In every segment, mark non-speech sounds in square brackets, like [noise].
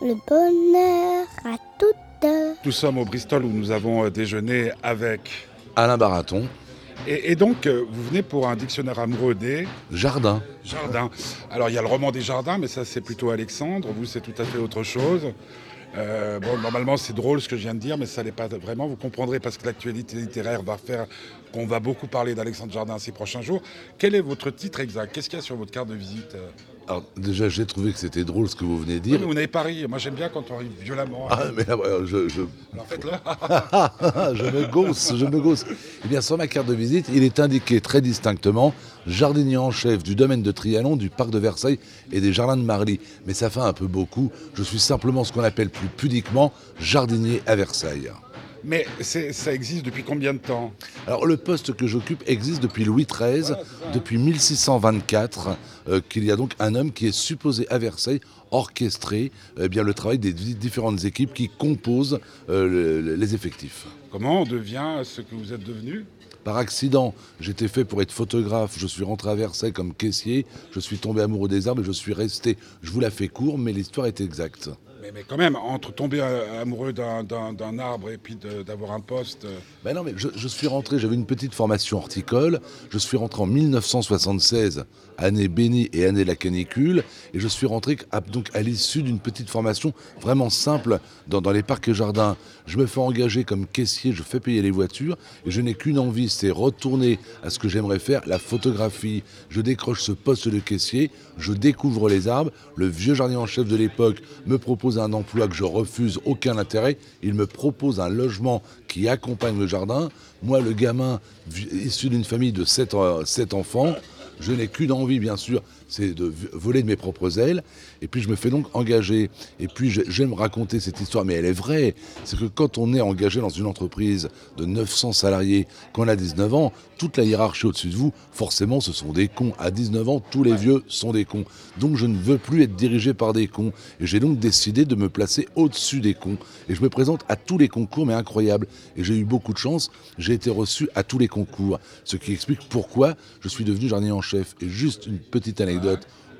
le bonheur à toutes. Nous sommes au Bristol où nous avons euh, déjeuné avec Alain Baraton, Et, et donc, euh, vous venez pour un dictionnaire amoureux des Jardin. jardins. Alors, il y a le roman des jardins, mais ça, c'est plutôt Alexandre. Vous, c'est tout à fait autre chose. Euh, bon, normalement, c'est drôle ce que je viens de dire, mais ça n'est pas vraiment. Vous comprendrez parce que l'actualité littéraire va faire qu'on va beaucoup parler d'Alexandre Jardin ces prochains jours. Quel est votre titre exact? Qu'est-ce qu'il y a sur votre carte de visite euh? Alors déjà, j'ai trouvé que c'était drôle ce que vous venez de Oui, dire. mais Vous n'avez pas ri. Moi, j'aime bien quand on rit violemment. Ah, mais là, ouais, je, je, Alors, faites-le. [laughs] je me gausse, je me gausse. Eh bien, sur ma carte de visite, il est indiqué très distinctement jardinier en chef du domaine de Trianon, du parc de Versailles et des jardins de Marly. Mais ça fait un peu beaucoup. Je suis simplement ce qu'on appelle plus pudiquement jardinier à Versailles. Mais ça existe depuis combien de temps? Alors le poste que j'occupe existe depuis Louis XIII, depuis 1624, euh, qu'il y a donc un homme qui est supposé à Versailles orchestrer eh bien, le travail des di- différentes équipes qui composent euh, le- le- les effectifs. Comment on devient ce que vous êtes devenu? Par accident, j'étais fait pour être photographe, je suis rentré à Versailles comme caissier, je suis tombé amoureux des arbres et je suis resté. Je vous la fais court, mais l'histoire est exacte. Mais, quand même, entre tomber euh, amoureux d'un- arbre et puis d'avoir un poste. Ben non, mais je, suis rentré, j'avais une petite formation horticole. Je suis rentré en 1976, année bénie et année la canicule. Et je suis rentré à, donc à l'issue d'une petite formation vraiment simple dans, dans les parcs et jardins. Je me fais engager comme caissier, je fais payer les voitures. Et je n'ai qu'une envie, c'est retourner à ce que j'aimerais faire, la photographie. Je décroche ce poste de caissier, je découvre les arbres. Le vieux jardinier en chef de l'époque me propose un emploi que je refuse, aucun intérêt. Il me propose un logement qui accompagne le jardin. Moi, le gamin, issu d'une famille de sept, euh, sept enfants, je n'ai qu'une envie, bien sûr, c'est de voler de mes propres ailes. Et puis, je me fais donc engager. Et puis, j'aime raconter cette histoire, mais elle est vraie. C'est que quand on est engagé dans une entreprise de 900 salariés, qu'on a 19 ans, toute la hiérarchie au-dessus de vous, forcément, ce sont des cons. À 19 ans, tous les vieux sont des cons. Donc, je ne veux plus être dirigé par des cons. Et j'ai donc décidé de me placer au-dessus des cons. Et je me présente à tous les concours, mais incroyable. Et j'ai eu beaucoup de chance. J'ai été reçu à tous les concours. Ce qui explique pourquoi je suis devenu jardinier en chef. Et juste une petite anecdote.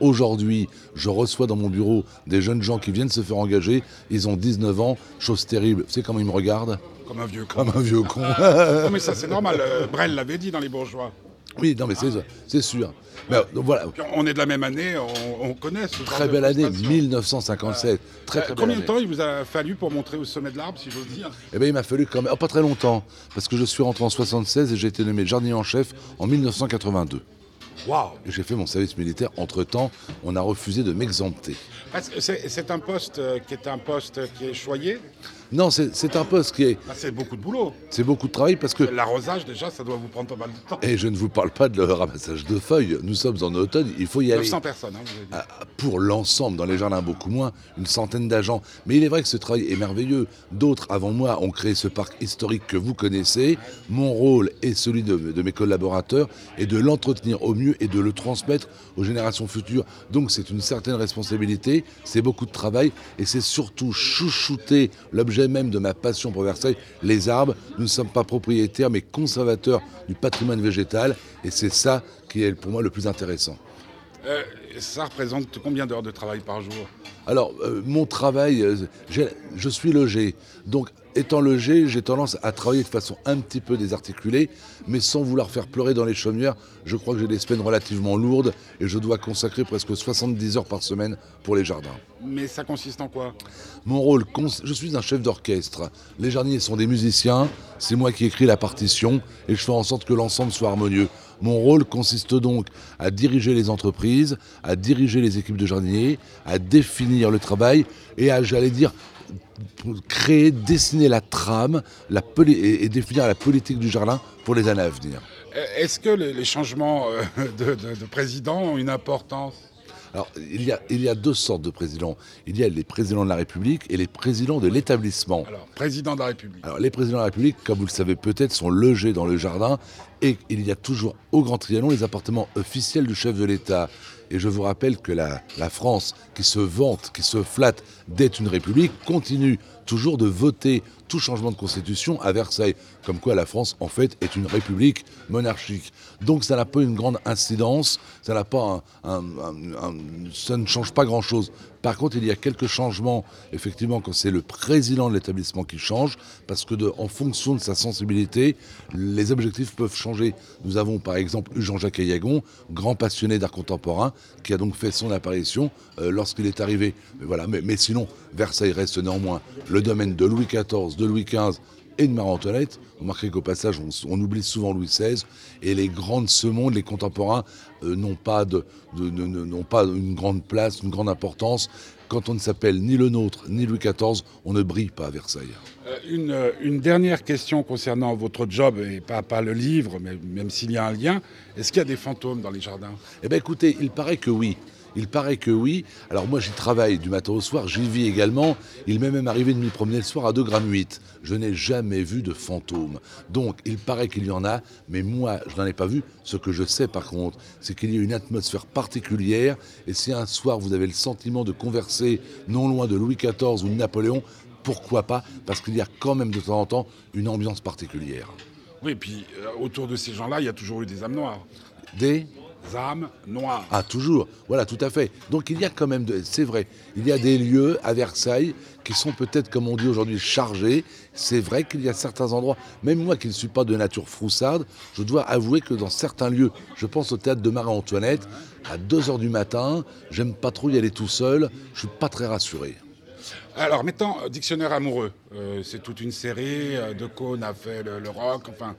Aujourd'hui, je reçois dans mon bureau des jeunes gens qui viennent se faire engager. Ils ont 19 ans, chose terrible. Vous savez comment ils me regardent Comme un vieux con. Comme un vieux con. [laughs] Non, mais ça, c'est normal. euh, Brel l'avait dit dans Les Bourgeois. oui, non, mais c'est c'est sûr. Mais, euh, donc voilà, Puis on est de la même année, on, on connaît ce genre très de belle année, prestation. 1957. Très, Euh, très Combien de temps il vous a fallu pour montrer au sommet de l'arbre, si j'ose dire? Eh bien, il m'a fallu quand même, oh, pas très longtemps, parce que je suis rentré en 76 et j'ai été nommé jardinier en chef en 1982. Waouh j'ai fait mon service militaire. Entre-temps, on a refusé de m'exempter. C'est un poste euh, qui est un poste qui est choyé. Non, c'est un poste qui est... Bah, c'est beaucoup de boulot. C'est beaucoup de travail parce que... L'arrosage, déjà, ça doit vous prendre pas mal de temps. Et je ne vous parle pas de le ramassage de feuilles. Nous sommes en automne, il faut y aller. 900 personnes, hein, vous avez dit. Ah, Pour l'ensemble, dans les jardins beaucoup moins, une centaine d'agents. Mais il est vrai que ce travail est merveilleux. D'autres avant moi ont créé ce parc historique que vous connaissez. Mon rôle et celui de, de mes collaborateurs est de l'entretenir au mieux et de le transmettre aux générations futures. Donc c'est une certaine responsabilité, c'est beaucoup de travail et c'est surtout chouchouter l'objet même de ma passion pour Versailles, les arbres. Nous ne sommes pas propriétaires mais conservateurs du patrimoine végétal et c'est ça qui est pour moi le plus intéressant. Euh, ça représente combien d'heures de travail par jour? Alors, euh, mon travail, euh, je suis logé. Donc, étant logé, j'ai tendance à travailler de façon un petit peu désarticulée, mais sans vouloir faire pleurer dans les chaumières. Je crois que j'ai des semaines relativement lourdes et je dois consacrer presque 70 heures par semaine pour les jardins. Mais ça consiste en quoi? Mon rôle, je suis un chef d'orchestre. Les jardiniers sont des musiciens, c'est moi qui écris la partition et je fais en sorte que l'ensemble soit harmonieux. Mon rôle consiste donc à diriger les entreprises, à diriger les équipes de jardiniers, à définir le travail et à, j'allais dire, créer, dessiner la trame la et, et définir la politique du jardin pour les années à venir. Euh, Est-ce que les, les changements euh, [laughs] de, de- de président ont une importance? Alors, il y, a, il y a deux sortes de présidents. Il y a les présidents de la République et les présidents de l'établissement. Alors, président de la République. Alors, les présidents de la République, comme vous le savez peut-être, sont logés dans le jardin et il y a toujours au Grand Trianon les appartements officiels du chef de l'État. Et je vous rappelle que la, France, qui se vante, qui se flatte d'être une république, continue toujours de voter tout changement de constitution à Versailles. Comme quoi la France, en fait, est une république monarchique. Donc ça n'a pas une grande incidence, ça ça ne change pas grand-chose. Par contre, il y a quelques changements, effectivement, quand c'est le président de l'établissement qui change, parce que en fonction de sa sensibilité, les objectifs peuvent changer. Nous avons par exemple Jean-Jacques Ayagon, grand passionné d'art contemporain, qui a donc fait son apparition euh, lorsqu'il est arrivé. Mais sinon, Versailles reste néanmoins le domaine de Louis XIV, de Louis XV et de Marie-Antoinette. Vous remarquerez qu'au passage, on, on, oublie souvent Louis XVI, et les grands de ce monde, les contemporains, euh, n'ont pas, de, de, de, n'ont pas une grande place, une grande importance. Quand on ne s'appelle ni le nôtre, ni Louis XIV, on ne brille pas à Versailles. Euh, une, une, dernière question concernant votre job, et pas, pas le livre, mais même s'il y a un lien. Est-ce qu'il y a des fantômes dans les jardins? Eh bien écoutez, il paraît que oui. Il paraît que oui. Alors moi j'y travaille du matin au soir, j'y vis également. Il m'est même arrivé de m'y promener le soir à 2 grammes 8. Je n'ai jamais vu de fantômes. Donc il paraît qu'il y en a, mais moi je n'en ai pas vu. Ce que je sais par contre, c'est qu'il y a une atmosphère particulière. Et si un soir vous avez le sentiment de converser non loin de Louis XIV ou de Napoléon, pourquoi pas? Parce qu'il y a quand même de temps en temps une ambiance particulière. Oui, et puis euh, autour de ces gens-là, il y a toujours eu des âmes noires. Des? Âmes noires. Ah, toujours. Voilà, tout à fait. Donc il y a quand même, de... c'est vrai, il y a des lieux à Versailles qui sont peut-être, comme on dit aujourd'hui, chargés. C'est vrai qu'il y a certains endroits, même moi qui ne suis pas de nature froussarde, je dois avouer que dans certains lieux, je pense au théâtre de Marie-Antoinette, à 2h du matin, j'aime pas trop y aller tout seul, je suis pas très rassuré. Alors, mettons euh, Dictionnaire amoureux. Euh, c'est toute une série. Euh, de Cône a fait le, le, rock. Enfin,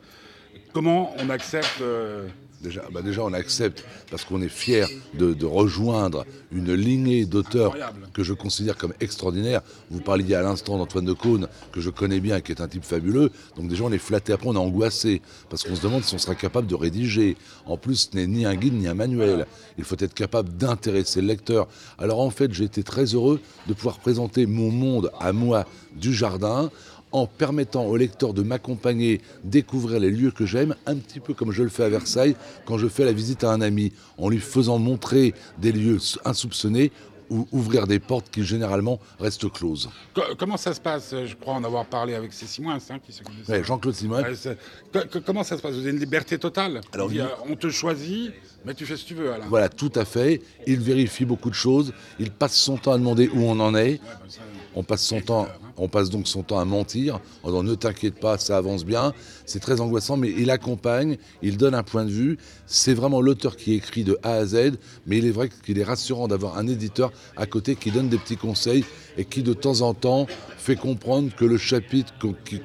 comment on accepte euh... Déjà, bah déjà, on accepte parce qu'on est fier de, de, rejoindre une lignée d'auteurs que je considère comme extraordinaire. Vous parliez à l'instant d'Antoine de Caunes, que je connais bien qui est un type fabuleux. Donc déjà, on est flatté. Après, on est angoissé parce qu'on se demande si on sera capable de rédiger. En plus, ce n'est ni un guide ni un manuel. Il faut être capable d'intéresser le lecteur. Alors en fait, j'ai été très heureux de pouvoir présenter mon monde à moi du jardin en permettant au lecteur de m'accompagner, découvrir les lieux que j'aime, un petit peu comme je le fais à Versailles quand je fais la visite à un ami, en lui faisant montrer des lieux insoupçonnés ou ouvrir des portes qui généralement restent closes. Comment ça se passe? Je crois en avoir parlé avec ces Simons, hein, qui. Ouais, Jean-Claude Simon. Ouais, comment ça se passe? Vous avez une liberté totale? Alors, il... On te choisit, mais tu fais ce que tu veux. Alain. Voilà, tout à fait. Il vérifie beaucoup de choses. Il passe son temps à demander où on en est. Ouais, ben ça... On passe son temps, on passe donc son temps à mentir en disant ne t'inquiète pas, ça avance bien. C'est très angoissant, mais il accompagne, il donne un point de vue. C'est vraiment l'auteur qui écrit de A à Z, mais il est vrai qu'il est rassurant d'avoir un éditeur à côté qui donne des petits conseils et qui de temps en temps fait comprendre que le chapitre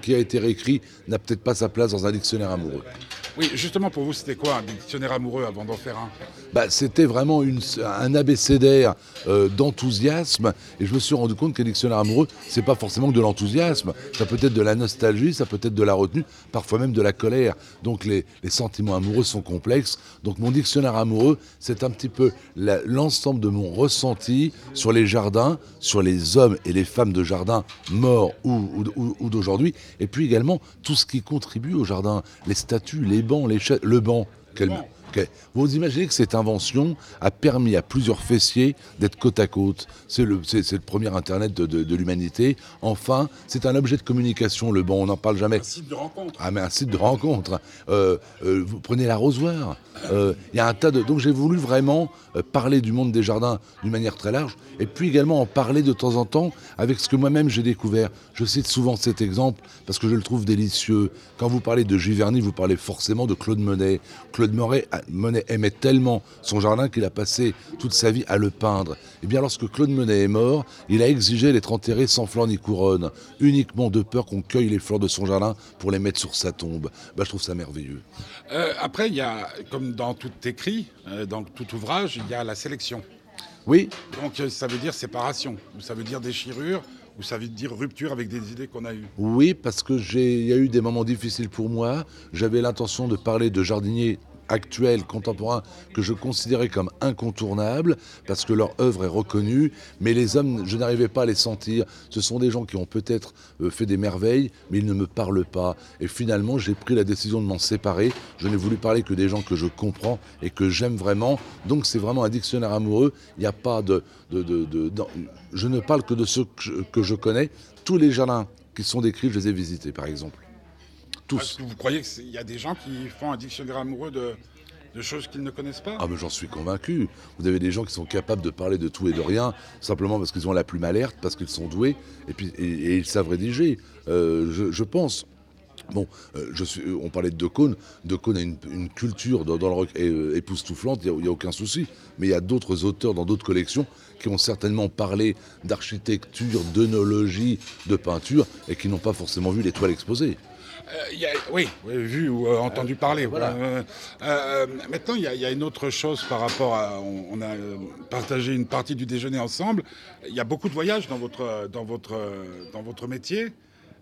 qui a été réécrit n'a peut-être pas sa place dans un dictionnaire amoureux. Oui, justement, pour vous, c'était quoi un dictionnaire amoureux avant d'en faire un? Bah, C'était vraiment une, un abécédaire euh, d'enthousiasme. Et je me suis rendu compte qu'un dictionnaire amoureux, c'est pas forcément que de l'enthousiasme. Ça peut être de la nostalgie, ça peut être de la retenue, parfois même de la colère. Donc les, les sentiments amoureux sont complexes. Donc mon dictionnaire amoureux, c'est un petit peu l'ensemble de mon ressenti sur les jardins, sur les hommes et les femmes de jardin morts ou, ou, ou d'aujourd'hui. Et puis également tout ce qui contribue au jardin, les statues, les bancs, les le banc. Quel... Vous imaginez que cette invention a permis à plusieurs fessiers d'être côte à côte. C'est le, le, premier Internet de, de, de l'humanité. Enfin, c'est un objet de communication, le banc, on n'en parle jamais. Un site de rencontre. Ah, mais un site de rencontre. Euh, euh, vous prenez l'arrosoir. Il euh, y a un tas de... Donc j'ai voulu vraiment parler du monde des jardins d'une manière très large, et puis également en parler de temps en temps avec ce que moi-même j'ai découvert. Je cite souvent cet exemple parce que je le trouve délicieux. Quand vous parlez de Giverny, vous parlez forcément de Claude Monet. Claude Monet, Monet aimait tellement son jardin qu'il a passé toute sa vie à le peindre. Et eh bien lorsque Claude Monet est mort, il a exigé d'être enterré sans fleurs ni couronne, uniquement de peur qu'on cueille les fleurs de son jardin pour les mettre sur sa tombe. Ben, je trouve ça merveilleux. Euh, après, il y a, comme dans tout écrit, euh, dans tout ouvrage, il y a la sélection. Oui. Donc ça veut dire séparation, ou ça veut dire déchirure, ou ça veut dire rupture avec des idées qu'on a eues. Oui, parce que j'ai, il y a eu des moments difficiles pour moi. J'avais l'intention de parler de jardiniers actuels, contemporains, que je considérais comme incontournables, parce que leur œuvre est reconnue, mais les hommes, je n'arrivais pas à les sentir. Ce sont des gens qui ont peut-être euh, fait des merveilles, mais ils ne me parlent pas. Et finalement, j'ai pris la décision de m'en séparer. Je n'ai voulu parler que des gens que je comprends et que j'aime vraiment. Donc c'est vraiment un dictionnaire amoureux. Il n'y a pas de, de, de, de, Je ne parle que de ceux que je, que je connais. Tous les jardins qui sont décrits, je les ai visités, par exemple. Tous. Est-ce que vous croyez qu'il y a des gens qui font un dictionnaire amoureux de, de choses qu'ils ne connaissent pas? Ah mais j'en suis convaincu. Vous avez des gens qui sont capables de parler de tout et de rien, simplement parce qu'ils ont la plume alerte, parce qu'ils sont doués, et puis et, et ils savent rédiger. Euh, je, je pense. Bon, euh, je suis, on parlait de De Caunes. De Caunes a une, une culture dans, dans le rock euh, époustouflante, il n'y a, a, aucun souci. Mais il y a d'autres auteurs dans d'autres collections qui ont certainement parlé d'architecture, d'œnologie, de peinture, et qui n'ont pas forcément vu l'étoile exposée. Euh, y a, oui, vu ou euh, entendu parler. voilà. Euh, maintenant, il y, y, a une autre chose par rapport à. On, on, a partagé une partie du déjeuner ensemble. Il y a beaucoup de voyages dans votre, dans votre, dans votre métier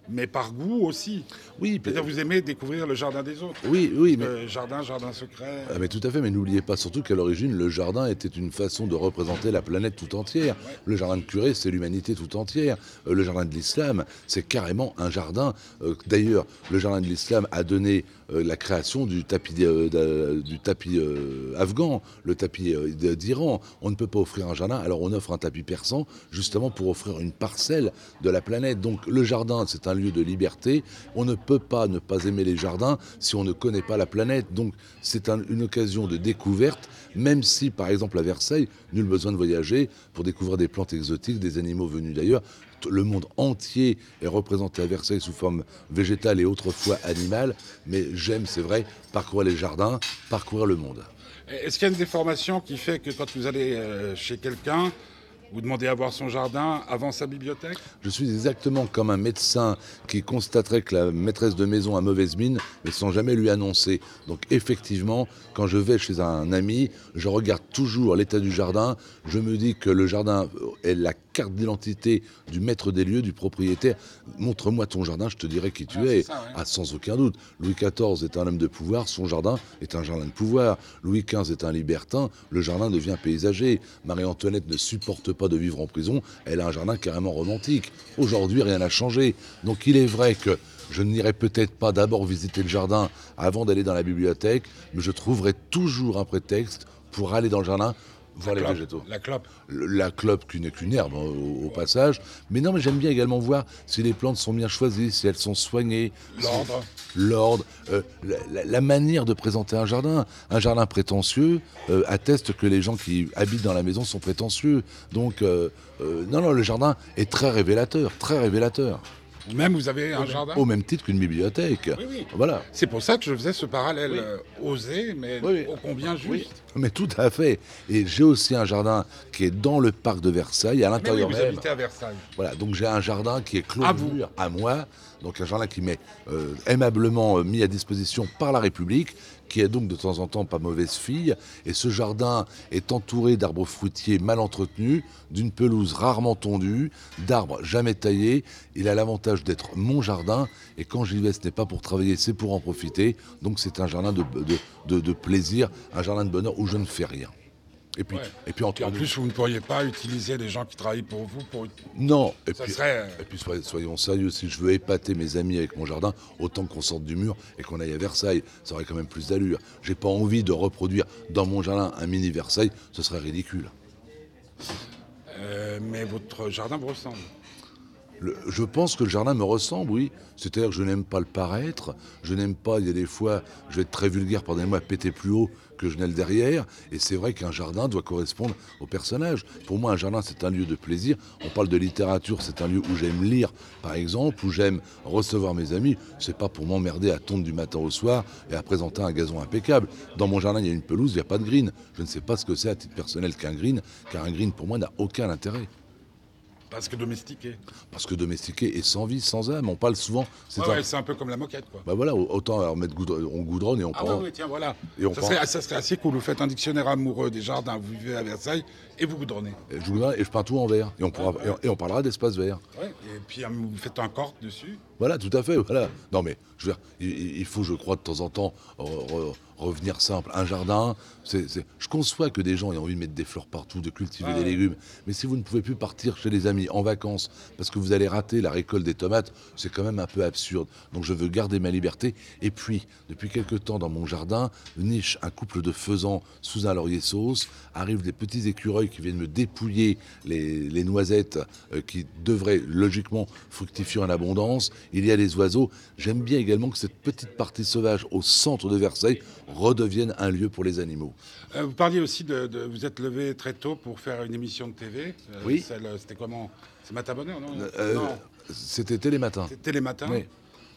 mais par goût aussi. Oui, c'est-à-dire vous aimez découvrir le jardin des autres. Oui, oui, mais le jardin, jardin secret. Ah, mais tout à fait, mais n'oubliez pas surtout qu'à l'origine, le jardin était une façon de représenter la planète tout entière. Ouais. Le jardin de curé, c'est l'humanité tout entière. Euh, le jardin de l'islam, c'est carrément un jardin. Euh, D'ailleurs, le jardin de l'islam a donné euh, la création du tapis, euh, du tapis euh, afghan, le tapis euh, d'Iran. On ne peut pas offrir un jardin, alors on offre un tapis persan justement pour offrir une parcelle de la planète. Donc le jardin, c'est un lieu de liberté. On ne peut pas ne pas aimer les jardins si on ne connaît pas la planète. Donc c'est un, une occasion de découverte, même si par exemple à Versailles, nul besoin de voyager pour découvrir des plantes exotiques, des animaux venus d'ailleurs. Le monde entier est représenté à Versailles sous forme végétale et autrefois animale, mais j'aime, c'est vrai, parcourir les jardins, parcourir le monde. Est-ce qu'il y a une déformation qui fait que quand vous allez euh, chez quelqu'un, vous demandez à voir son jardin avant sa bibliothèque? Je suis exactement comme un médecin qui constaterait que la maîtresse de maison a mauvaise mine, mais sans jamais lui annoncer. Donc effectivement, quand je vais chez un ami, je regarde toujours l'état du jardin. Je me dis que le jardin est la carte d'identité du maître des lieux, du propriétaire. Montre-moi ton jardin, je te dirai qui tu ah, es. Ça, ouais. ah, sans aucun doute. Louis XIV est un homme de pouvoir, son jardin est un jardin de pouvoir. Louis XV est un libertin, le jardin devient paysager. Marie-Antoinette ne supporte pas de vivre en prison, elle a un jardin carrément romantique. Aujourd'hui, rien n'a changé. Donc il est vrai que je n'irai peut-être pas d'abord visiter le jardin avant d'aller dans la bibliothèque, mais je trouverai toujours un prétexte pour aller dans le jardin voir la les clope, végétaux. La clope. La clope qui n'est qu'une herbe hein, au, au, passage. Mais non, mais j'aime bien également voir si les plantes sont bien choisies, si elles sont soignées. L'ordre. Si, L'ordre. Euh, la, la, manière de présenter un jardin. Un jardin prétentieux euh, atteste que les gens qui habitent dans la maison sont prétentieux. Donc, euh, non, non, le jardin est très révélateur, très révélateur. Même vous avez un au jardin Au même titre qu'une bibliothèque. Oui, oui. Voilà. C'est pour ça que je faisais ce parallèle oui. euh, osé, mais ô combien juste. Mais tout à fait. Et j'ai aussi un jardin qui est dans le parc de Versailles, à l'intérieur oui, vous même. habitez à Versailles. Voilà, donc j'ai un jardin qui est clos à, vous. à moi, donc un jardin qui m'est euh, aimablement euh, mis à disposition par la République, qui est donc de temps en temps pas mauvaise fille. Et ce jardin est entouré d'arbres fruitiers mal entretenus, d'une pelouse rarement tondue, d'arbres jamais taillés. Il a l'avantage d'être mon jardin, et quand j'y vais, ce n'est pas pour travailler, c'est pour en profiter. Donc c'est un jardin de, de, plaisir, un jardin de bonheur où je ne fais rien. Et puis, ouais. et puis en, en plus, vous ne pourriez pas utiliser les gens qui travaillent pour vous pour. Non. Et ça puis, serait... et puis soyons sérieux. Si je veux épater mes amis avec mon jardin, autant qu'on sorte du mur et qu'on aille à Versailles, ça aurait quand même plus d'allure. J'ai pas envie de reproduire dans mon jardin un mini Versailles. Ce serait ridicule. Euh, mais votre jardin vous ressemble. Je pense que le jardin me ressemble, oui. C'est-à-dire que je n'aime pas le paraître. Je n'aime pas, il y a des fois, je vais être très vulgaire, pardonnez-moi, péter plus haut que je n'ai le derrière. Et c'est vrai qu'un jardin doit correspondre au personnage. Pour moi, un jardin, c'est un lieu de plaisir. On parle de littérature, c'est un lieu où j'aime lire, par exemple, où j'aime recevoir mes amis. C'est pas pour m'emmerder à tondre du matin au soir et à présenter un gazon impeccable. Dans mon jardin, il y a une pelouse, il n'y a pas de green. Je ne sais pas ce que c'est à titre personnel qu'un green, car un green, pour moi, n'a aucun intérêt. Parce que domestiqué. Parce que domestiqué et sans vie, sans âme. On parle souvent. C'est ouais, un... ouais, un... peu comme la moquette, quoi. Bah voilà, autant alors mettre goudron, on goudronne et on ah prend. oui, tiens, voilà. Et on ça, prend... serait, ça, serait, assez cool. Vous faites un dictionnaire amoureux des jardins, vous vivez à Versailles et vous goudronnez. Et je, goudronne et je peins tout en vert. Et on, pourra, ouais, et on parlera d'espace vert. Ouais, et puis vous faites un corte dessus. Voilà, tout à fait. Voilà. Non, mais je veux dire, il, il faut, je crois, de temps en temps. Re, re, revenir simple. Un jardin, je conçois que des gens aient envie de mettre des fleurs partout, de cultiver ah, des légumes. Mais si vous ne pouvez plus partir chez les amis en vacances parce que vous allez rater la récolte des tomates, c'est quand même un peu absurde. Donc je veux garder ma liberté. Et puis, depuis quelque temps dans mon jardin, niche un couple de faisans sous un laurier sauce, arrivent des petits écureuils qui viennent me dépouiller les, les noisettes euh, qui devraient logiquement fructifier en abondance. Il y a des oiseaux. J'aime bien également que cette petite partie sauvage au centre de Versailles redevienne un lieu pour les animaux. Euh, vous parliez aussi de, de- Vous êtes levé très tôt pour faire une émission de TV. Euh, Oui. C'était comment? C'est Matin Bonheur, non? Euh, Non, C'était télématin. c'était matins. Oui.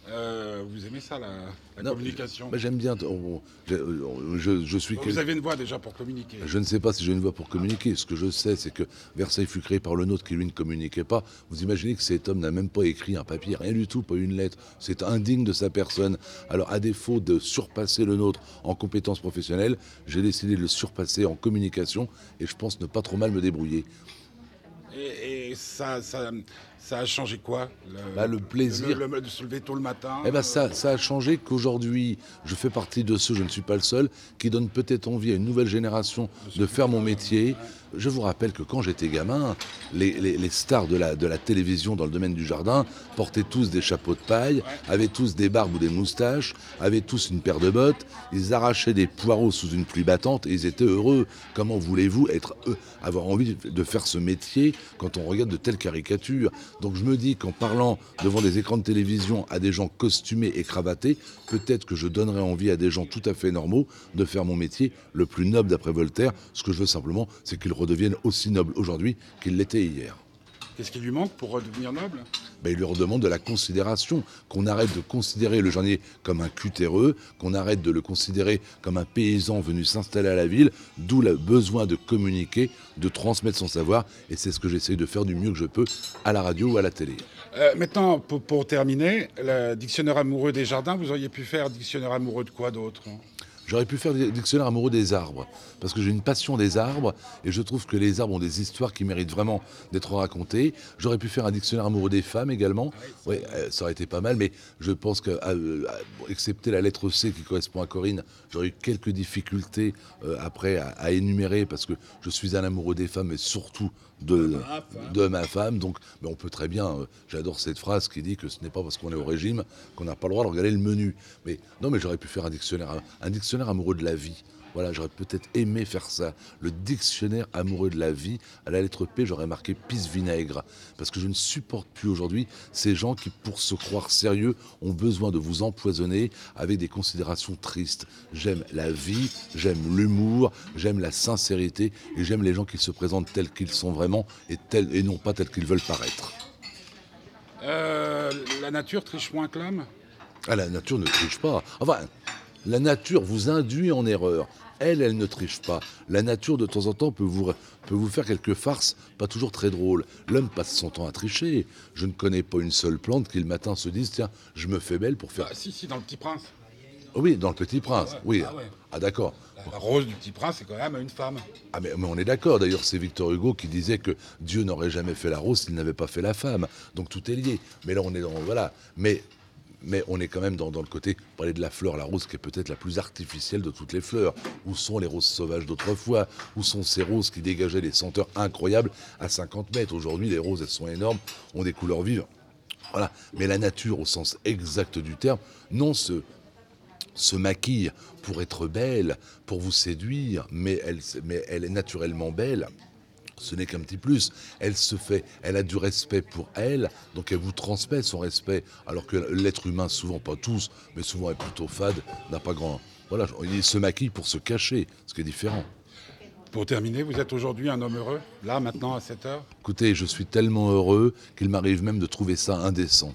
Euh, vous aimez ça, la, la Non, communication Bah, J'aime bien. on- euh, je- je suis Vous quel- avez une voix déjà pour communiquer. Je ne sais pas si j'ai une voix pour communiquer. Ce que je sais, c'est que Versailles fut créé par le nôtre qui lui ne communiquait pas. Vous imaginez que cet homme n'a même pas écrit un papier, rien du tout, pas une lettre. C'est indigne de sa personne. Alors, à défaut de surpasser le nôtre en compétences professionnelles, j'ai décidé de le surpasser en communication et je pense ne pas trop mal me débrouiller. Et, et ça, ça, ça a changé quoi le, Bah, le plaisir. le- le- de se lever tôt le matin Eh ben ça, ça a changé qu'aujourd'hui, je fais partie de ceux, je ne suis pas le seul, qui donne peut-être envie à une nouvelle génération de faire mon métier. Je vous rappelle que quand j'étais gamin, les, les- les stars de la, de la télévision dans le domaine du jardin portaient tous des chapeaux de paille, avaient tous des barbes ou des moustaches, avaient tous une paire de bottes, ils arrachaient des poireaux sous une pluie battante et ils étaient heureux. Comment voulez-vous être eux, avoir envie de faire ce métier quand on regarde de telles caricatures? Donc je me dis qu'en parlant devant des écrans de télévision à des gens costumés et cravatés, peut-être que je donnerai envie à des gens tout à fait normaux de faire mon métier le plus noble d'après Voltaire. Ce que je veux simplement, c'est qu'ils redeviennent aussi nobles aujourd'hui qu'ils l'étaient hier. Qu'est-ce qui lui manque pour redevenir noble? Ben, il leur demande de la considération, qu'on arrête de considérer le jardinier comme un cutéreux, qu'on arrête de le considérer comme un paysan venu s'installer à la ville, d'où le besoin de communiquer, de transmettre son savoir, et c'est ce que j'essaie de faire du mieux que je peux à la radio ou à la télé. Euh, Maintenant, pour, pour terminer, le dictionnaire amoureux des jardins, vous auriez pu faire dictionnaire amoureux de quoi d'autre? J'aurais pu faire des dictionnaires amoureux des arbres, parce que j'ai une passion des arbres, et je trouve que les arbres ont des histoires qui méritent vraiment d'être racontées. J'aurais pu faire un dictionnaire amoureux des femmes également. Oui, euh, ça aurait été pas mal, mais je pense que, euh, excepté la lettre C qui correspond à Corinne, j'aurais eu quelques difficultés euh, après à, énumérer, parce que je suis un amoureux des femmes, mais surtout de, de ma femme. Donc, mais on peut très bien. euh, J'adore cette phrase qui dit que ce n'est pas parce qu'on est au régime qu'on n'a pas le droit de regarder le menu. Mais non, mais j'aurais pu faire un dictionnaire, un dictionnaire amoureux de la vie. Voilà, j'aurais peut-être aimé faire ça. Le dictionnaire amoureux de la vie, à la lettre P, j'aurais marqué pisse vinaigre. Parce que je ne supporte plus aujourd'hui ces gens qui, pour se croire sérieux, ont besoin de vous empoisonner avec des considérations tristes. J'aime la vie, j'aime l'humour, j'aime la sincérité et j'aime les gens qui se présentent tels qu'ils sont vraiment et, tels, et non pas tels qu'ils veulent paraître. Euh, La nature triche moins que l'homme? Ah, la nature ne triche pas. Enfin, la nature vous induit en erreur. Elle, elle ne triche pas. La nature, de temps en temps, peut vous, peut vous faire quelques farces, pas toujours très drôles. L'homme passe son temps à tricher. Je ne connais pas une seule plante qui, le matin, se dise Tiens, je me fais belle pour faire. Ah, Si, si, dans le Petit Prince. Oh oui, dans le Petit Prince. ouais, Oui. ah ouais. Ah, d'accord. La rose du Petit Prince, c'est quand même une femme. Ah mais, mais on est d'accord, d'ailleurs c'est Victor Hugo qui disait que Dieu n'aurait jamais fait la rose s'il n'avait pas fait la femme. Donc tout est lié. Mais là on est dans... Voilà. Mais, mais on est quand même dans, dans le côté, parler de la fleur, la rose qui est peut-être la plus artificielle de toutes les fleurs. Où sont les roses sauvages d'autrefois? Où sont ces roses qui dégageaient des senteurs incroyables à 50 mètres? Aujourd'hui les roses elles sont énormes, ont des couleurs vives. Voilà. Mais la nature au sens exact du terme, non se, se maquille pour être belle, pour vous séduire, mais elle, mais elle est naturellement belle. Ce n'est qu'un petit plus. Elle se fait, elle a du respect pour elle, donc elle vous transmet son respect. Alors que l'être humain, souvent pas tous, mais souvent est plutôt fade, n'a pas grand. Voilà, il se maquille pour se cacher, ce qui est différent. Pour terminer, vous êtes aujourd'hui un homme heureux Là, maintenant, à cette heure? Écoutez, je suis tellement heureux qu'il m'arrive même de trouver ça indécent.